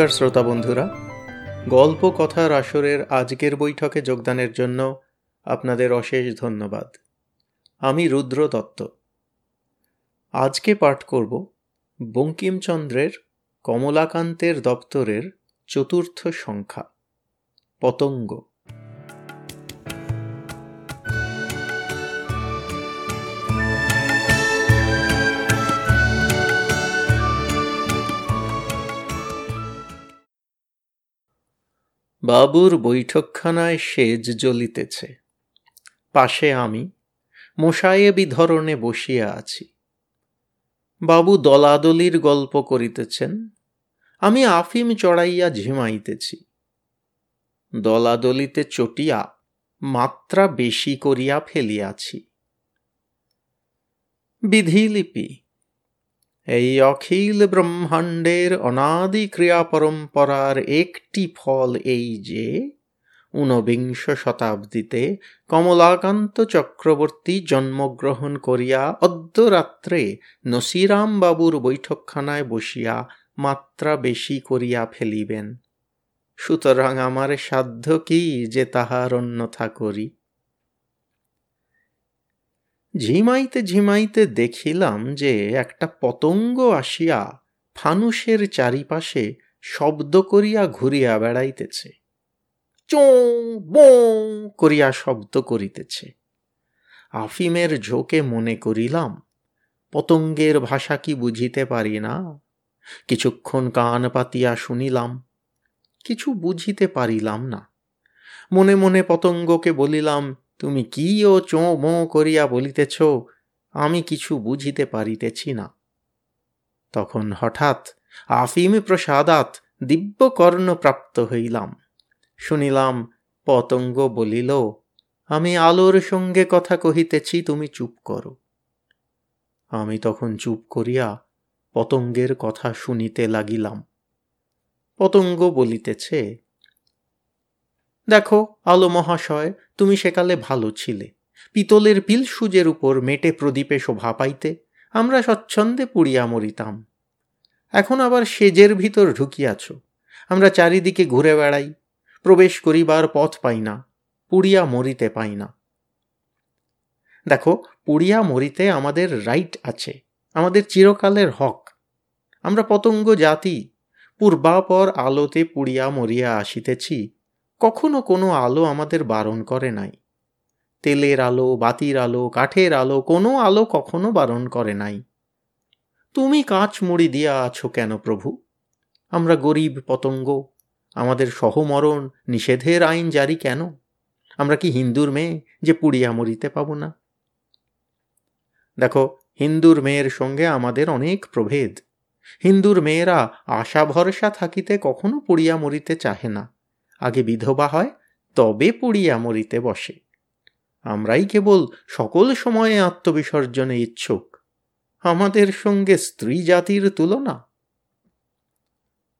নমস্কার শ্রোতা বন্ধুরা। গল্প কথার আসরের আজকের বৈঠকে যোগদানের জন্য আপনাদের অশেষ ধন্যবাদ। আমি রুদ্র দত্ত। আজকে পাঠ করব বঙ্কিমচন্দ্রের কমলাকান্তের দপ্তরের চতুর্থ সংখ্যা, পতঙ্গ। বাবুর বৈঠকখানায় সেজ জ্বলিতেছে। পাশে আমি মশায়েবি ধরনে বসিয়া আছি। বাবু দলাদলির গল্প করিতেছেন, আমি আফিম চড়াইয়া ঝিমাইতেছি। দলাদলিতে চটিয়া মাত্রা বেশি করিয়া ফেলিয়াছি। বিধিলিপি এই অখিল ব্রহ্মাণ্ডের অনাদি ক্রিয়া পরম্পরার একটি ফল এই যে, ঊনবিংশ শতাব্দীতে কমলাকান্ত চক্রবর্তী জন্মগ্রহণ করিয়া অদ্যরাত্রে নসিরামবাবুর বৈঠকখানায় বসিয়া মাত্রা বেশি করিয়া ফেলিবেন। সুতরাং আমার সাধ্য কি যে তাহার অন্যথা করি? ঝিমাইতে ঝিমাইতে দেখিলাম যে একটা পতঙ্গ আসিয়া ফানুষের চারিপাশে শব্দ করিয়া ঘুরিয়া বেড়াইতেছে। চোঁ, বঁ করিয়া শব্দ করিতেছে। আফিমের ঝোঁকে মনে করিলাম, পতঙ্গের ভাষা কি বুঝিতে পারি না? কিছুক্ষণ কান পাতিয়া শুনিলাম, কিছু বুঝিতে পারিলাম না। মনে মনে পতঙ্গকে বলিলাম তুমি কি ও চোঁ মোঁ করিয়া বলিতেছ, আমি কিছু বুঝিতে পারিতেছি না। তখন হঠাৎ আফিম প্রসাদাত দিব্য কর্ণ প্রাপ্ত হইলাম। শুনিলাম পতঙ্গ বলিল, আমি আলোর সঙ্গে কথা কহিতেছি, তুমি চুপ করো। আমি তখন চুপ করিয়া পতঙ্গের কথা শুনিতে লাগিলাম। পতঙ্গ বলিতেছে দেখো, আলো মহাশয়, তুমি সেকালে ভালো ছিলে। পিতলের পিল সুজের উপর মেটে প্রদীপে শোভা পাইতে, আমরা স্বচ্ছন্দে পুড়িয়া মরিতাম। এখন আবার সেজের ভিতর ঢুকিয়াছ। আমরা চারিদিকে ঘুরে বেড়াই, প্রবেশ করিবার পথ পাই না, পুড়িয়া মরিতে পাই না। দেখো, পুড়িয়া মরিতে আমাদের রাইট আছে, আমাদের চিরকালের হক। আমরা পতঙ্গ জাতি, পূর্বাপর আলোতে পুড়িয়া মরিয়া আসিতেছি কখনো কোনো আলো আমাদের বারণ করে নাই। তেলের আলো, বাতির আলো, কাঠের আলো, কোনো আলো কখনো বারণ করে নাই। তুমি কাঁচ মুড়ি দিয়া আছো কেন প্রভু? আমরা গরিব পতঙ্গ, আমাদের সহমরণ নিষেধের আইন জারি কেন? আমরা কি হিন্দুর মেয়ে যে পুড়িয়া মরিতে পাব না? দেখো, হিন্দুর মেয়ের সঙ্গে আমাদের অনেক প্রভেদ। হিন্দুর মেয়েরা আশা ভরসা থাকিতে কখনো পুড়িয়া মরিতে চাহে না। আগে বিধবা হয়, তবে পুড়িয়া মরিতে বসে। আমরাই কেবল সকল সময়ে আত্মবিসর্জনে ইচ্ছুক, আমাদের সঙ্গে স্ত্রী জাতির তুলনা।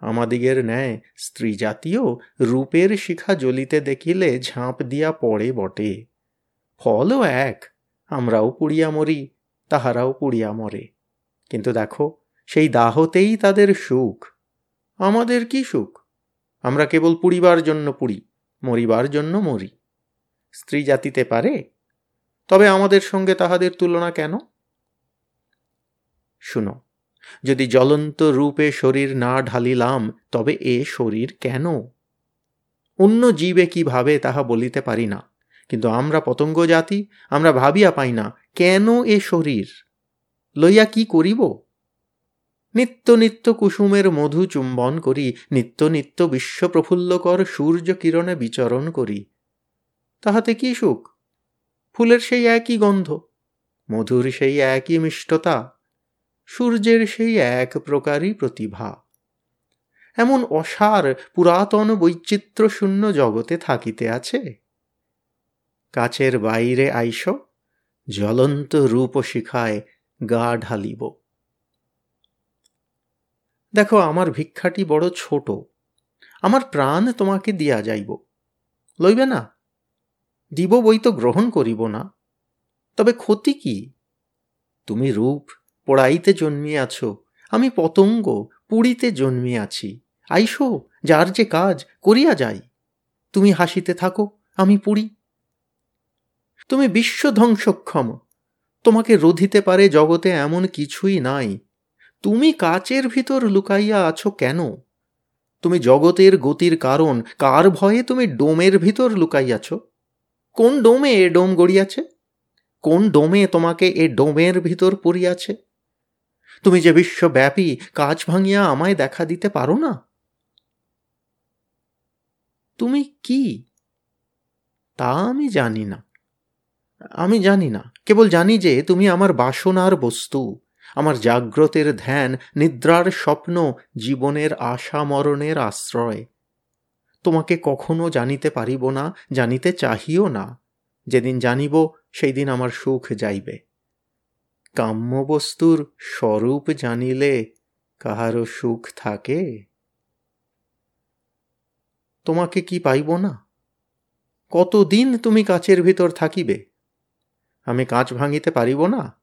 আমাদিগের ন্যায় স্ত্রী জাতীয় রূপের শিখা জ্বলিতে দেখিলে ঝাঁপ দিয়া পড়ে বটে। ফলও এক, আমরাও পুড়িয়া মরি তাহারাও পুড়িয়া মরে কিন্তু দেখো, সেই দাহতেই তাদের সুখ। আমাদের কি সুখ? আমরা কেবল পুড়িবার জন্য পুড়ি, মরিবার জন্য মরি। স্ত্রী জাতিতে পারে, তবে আমাদের সঙ্গে তাহাদের তুলনা কেন? শুনো, যদি জ্বলন্ত রূপে শরীর না ঢালিলাম, তবে এ শরীর কেন? অন্য জীবে কি ভাবে তাহা বলিতে পারি না, কিন্তু আমরা পতঙ্গ জাতি, আমরা ভাবিয়া পাই না, কেন এ শরীর? লইয়া কি করিব? নিত্য নিত্য কুসুমের মধু চুম্বন করি, নিত্য নিত্য বিশ্বপ্রফুল্লকর সূর্য কিরণে বিচরণ করি। তাহাতে কি সুখ? ফুলের সেই একই গন্ধ, মধুর সেই একই মিষ্টতা, সূর্যের সেই এক প্রকারই প্রতিভা। এমন অসার পুরাতন বৈচিত্র্য শূন্য জগতে থাকিতে আছে? কাছের বাইরে আইস, জ্বলন্ত রূপ শিখায় গা ঢালিব। দেখো, আমার ভিক্ষাটি বড় ছোট। আমার প্রাণ তোমাকে দিয়া যাইব। লইবে না? দিব বই তো গ্রহণ করিব না। তবে ক্ষতি কি? তুমি রূপ পোড়াইতে জন্মিয়াছ, আমি পতঙ্গ পুরীতে জন্মিয়াছি। আইসো, যার যে কাজ করিয়া যাই। তুমি হাসিতে থাকো, আমি পুড়ি। তুমি বিশ্ব ধ্বংসক্ষম, তোমাকে রোধিতে পারে জগতে এমন কিছুই নাই। তুমি কাচের ভিতর লুকাইয়া আছো কেন? তুমি জগতের গতির কারণ, কার ভয়ে তুমি ডোমের ভিতর লুকাইয়াছ? কোন ডোমে এ ডোম গড়িয়াছে? কোন ডোমে তোমাকে এ ডোমের ভিতর পড়িয়াছে? তুমি যে বিশ্বব্যাপী কাজ ভাঙিয়া আমায় দেখা দিতে পারো না? তুমি কি? তা আমি জানি না। আমি জানি না। কেবল জানি যে তুমি আমার বাসনার বস্তু। আমার জাগ্রতের ধ্যান নিদ্রার স্বপ্ন জীবনের আশা মরণের আশ্রয়। তোমাকে কখনো জানিতে পারিব না, জানিতে চাহিও না। যেদিন জানিব সেই দিন আমার সুখ যাইবে। কাম্য বস্তুর স্বরূপ জানিলে কাহারও সুখ থাকে? তোমাকে কি পাইব না? কতদিন তুমি কাচের ভিতর থাকিবে? আমি কাঁচ ভাঙিতে পারিব না?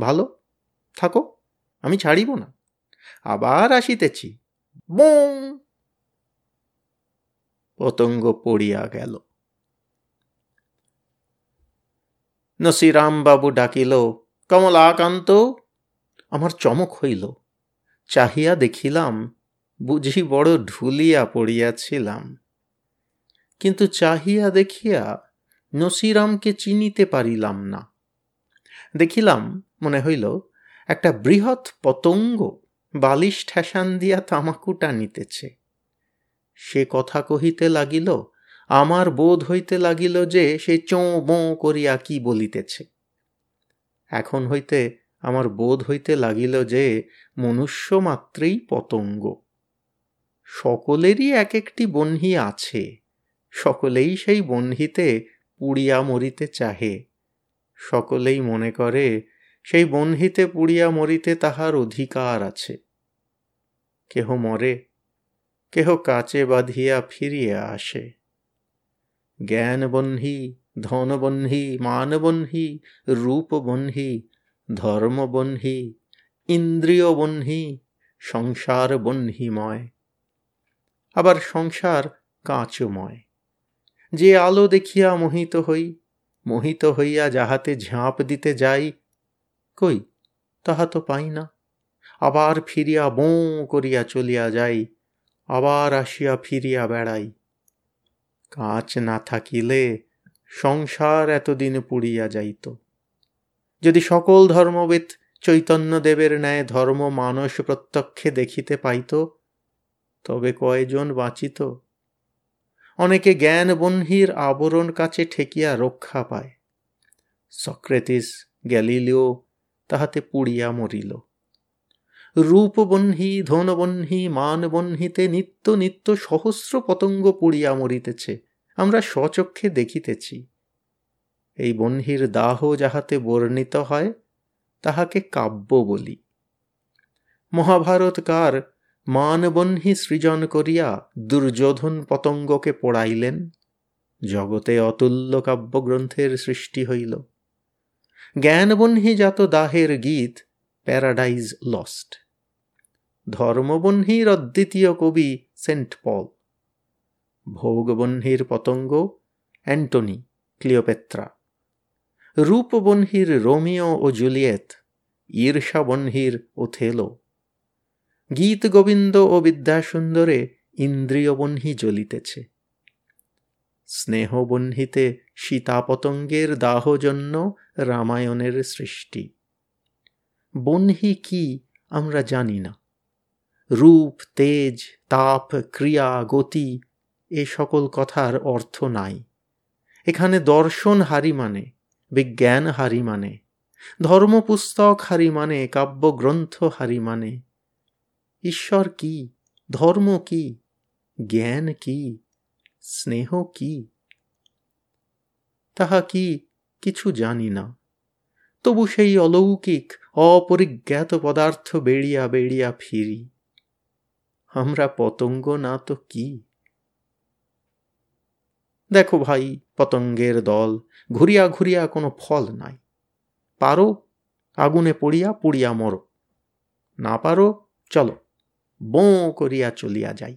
ভালো। থাকো, আমি ছাড়িব না। আবার আসিতেছি। বং পতঙ্গ পড়িয়া গেল। নসিরামবাবু ডাকিল, কমলাকান্ত, আমার চমক হইল। চাহিয়া দেখিলাম, বুঝি বড় ঢুলিয়া পড়িয়াছিলাম। কিন্তু চাহিয়া দেখিয়া নসিরামকে চিনিতে পারিলাম না। দেখিলাম, মনে হইল একটা বৃহৎ পতঙ্গ বালিশ ঠেসান দিয়া তামাকু টানিতেছে। সে কথা কহিতে লাগিল, আমার বোধ হইতে লাগিল যে সে চোঁ বোঁ করিয়া কি বলিতেছে। এখন হইতে আমার বোধ হইতে লাগিল যে মনুষ্য মাত্রেই পতঙ্গ। সকলেরই এক একটি বহ্নি আছে, সকলেই সেই বহ্নিতে পুড়িয়া মরিতে চাহে, সকলেই মনে করে সেই বহ্নিতে পুড়িয়া মরিতে তাহার অধিকার আছে। কেহ মরে, কেহ কাচে বাঁধিয়া ফিরিয়া আসে। জ্ঞান বহ্নি ধনবহ্নি মানবহ্নি রূপবহ্নি ধর্মবহ্নি ইন্দ্রিয় বহ্নি সংসার বহ্নিময় আবার সংসার কাঁচময়। যে আলো দেখিয়া মোহিত হই, মোহিত হইয়া যাহাতে ঝাঁপ দিতে যাই কই? তাহা তো পাই না। আবার ফিরিয়া বোঁ করিয়া চলিয়া যাই, আবার আসিয়া ফিরিয়া বেড়াই। কাঁচ না থাকিলে সংসার এতদিন পুড়িয়া যাইত। যদি সকল ধর্মবিদ চৈতন্যদেবের ন্যায় ধর্ম মানস প্রত্যক্ষে দেখিতে পাইত, তবে কয়জন বাঁচিত? অনেকে জ্ঞান বহ্নির আবরণ কাছে ঠেকিয়া রক্ষা পায়। সক্রেতিস গ্যালিলিও তাহাতে পুড়িয়া মরিল। রূপবহ্নি ধনবহ্নি মানবহ্নিতে নিত্য নিত্য সহস্র পতঙ্গ পুড়িয়া মরিতেছে। আমরা স্বচক্ষে দেখিতেছি। এই বহ্নির দাহ যাহাতে বর্ণিত হয়, তাহাকে কাব্য বলি। মহাভারতকার মানবহ্নি সৃজন করিয়া দুর্যোধন পতঙ্গকে পড়াইলেন। জগতে অতুল্য কাব্যগ্রন্থের সৃষ্টি হইল। জ্ঞানবহ্নিজাত দাহের গীত প্যারাডাইজ লস্ট ধর্মবহ্নির অদ্বিতীয় কবি সেন্ট পল। ভোগবহ্নির পতঙ্গ অ্যান্টনি ক্লিওপেত্রা। রূপবহ্নির রোমিও ও জুলিয়েত ঈর্ষাবহ্নির ওথেলো। গীত গোবিন্দ ও বিদ্যাসুন্দরে ইন্দ্রিয়বহ্নি জ্বলিতেছে। স্নেহবহ্নিতে সীতাপতঙ্গের দাহজন্য রামায়ণের সৃষ্টি। বহ্নি কি আমরা জানি না। রূপ, তেজ, তাপ, ক্রিয়া, গতি এ সকল কথার অর্থ নাই। এখানে দর্শন হারি মানে বিজ্ঞান হারি মানে ধর্মপুস্তক হারি মানে কাব্যগ্রন্থ হারি মানে। ঈশ্বর কি, ধর্ম কি, জ্ঞান কি স্নেহ কি তাহা কি কিছু জানি না। তবু সেই অলৌকিক, অপরিজ্ঞাত পদার্থ বেড়িয়া বেড়িয়া ফিরি। আমরা পতঙ্গ না তো কি? দেখো ভাই, পতঙ্গের দল, ঘুরিয়া ঘুরিয়া কোনো ফল নাই। পারো, আগুনে পড়িয়া পুড়িয়া মরো। না পারো, চলো, বোঁ করিয়া চলিয়া যাই।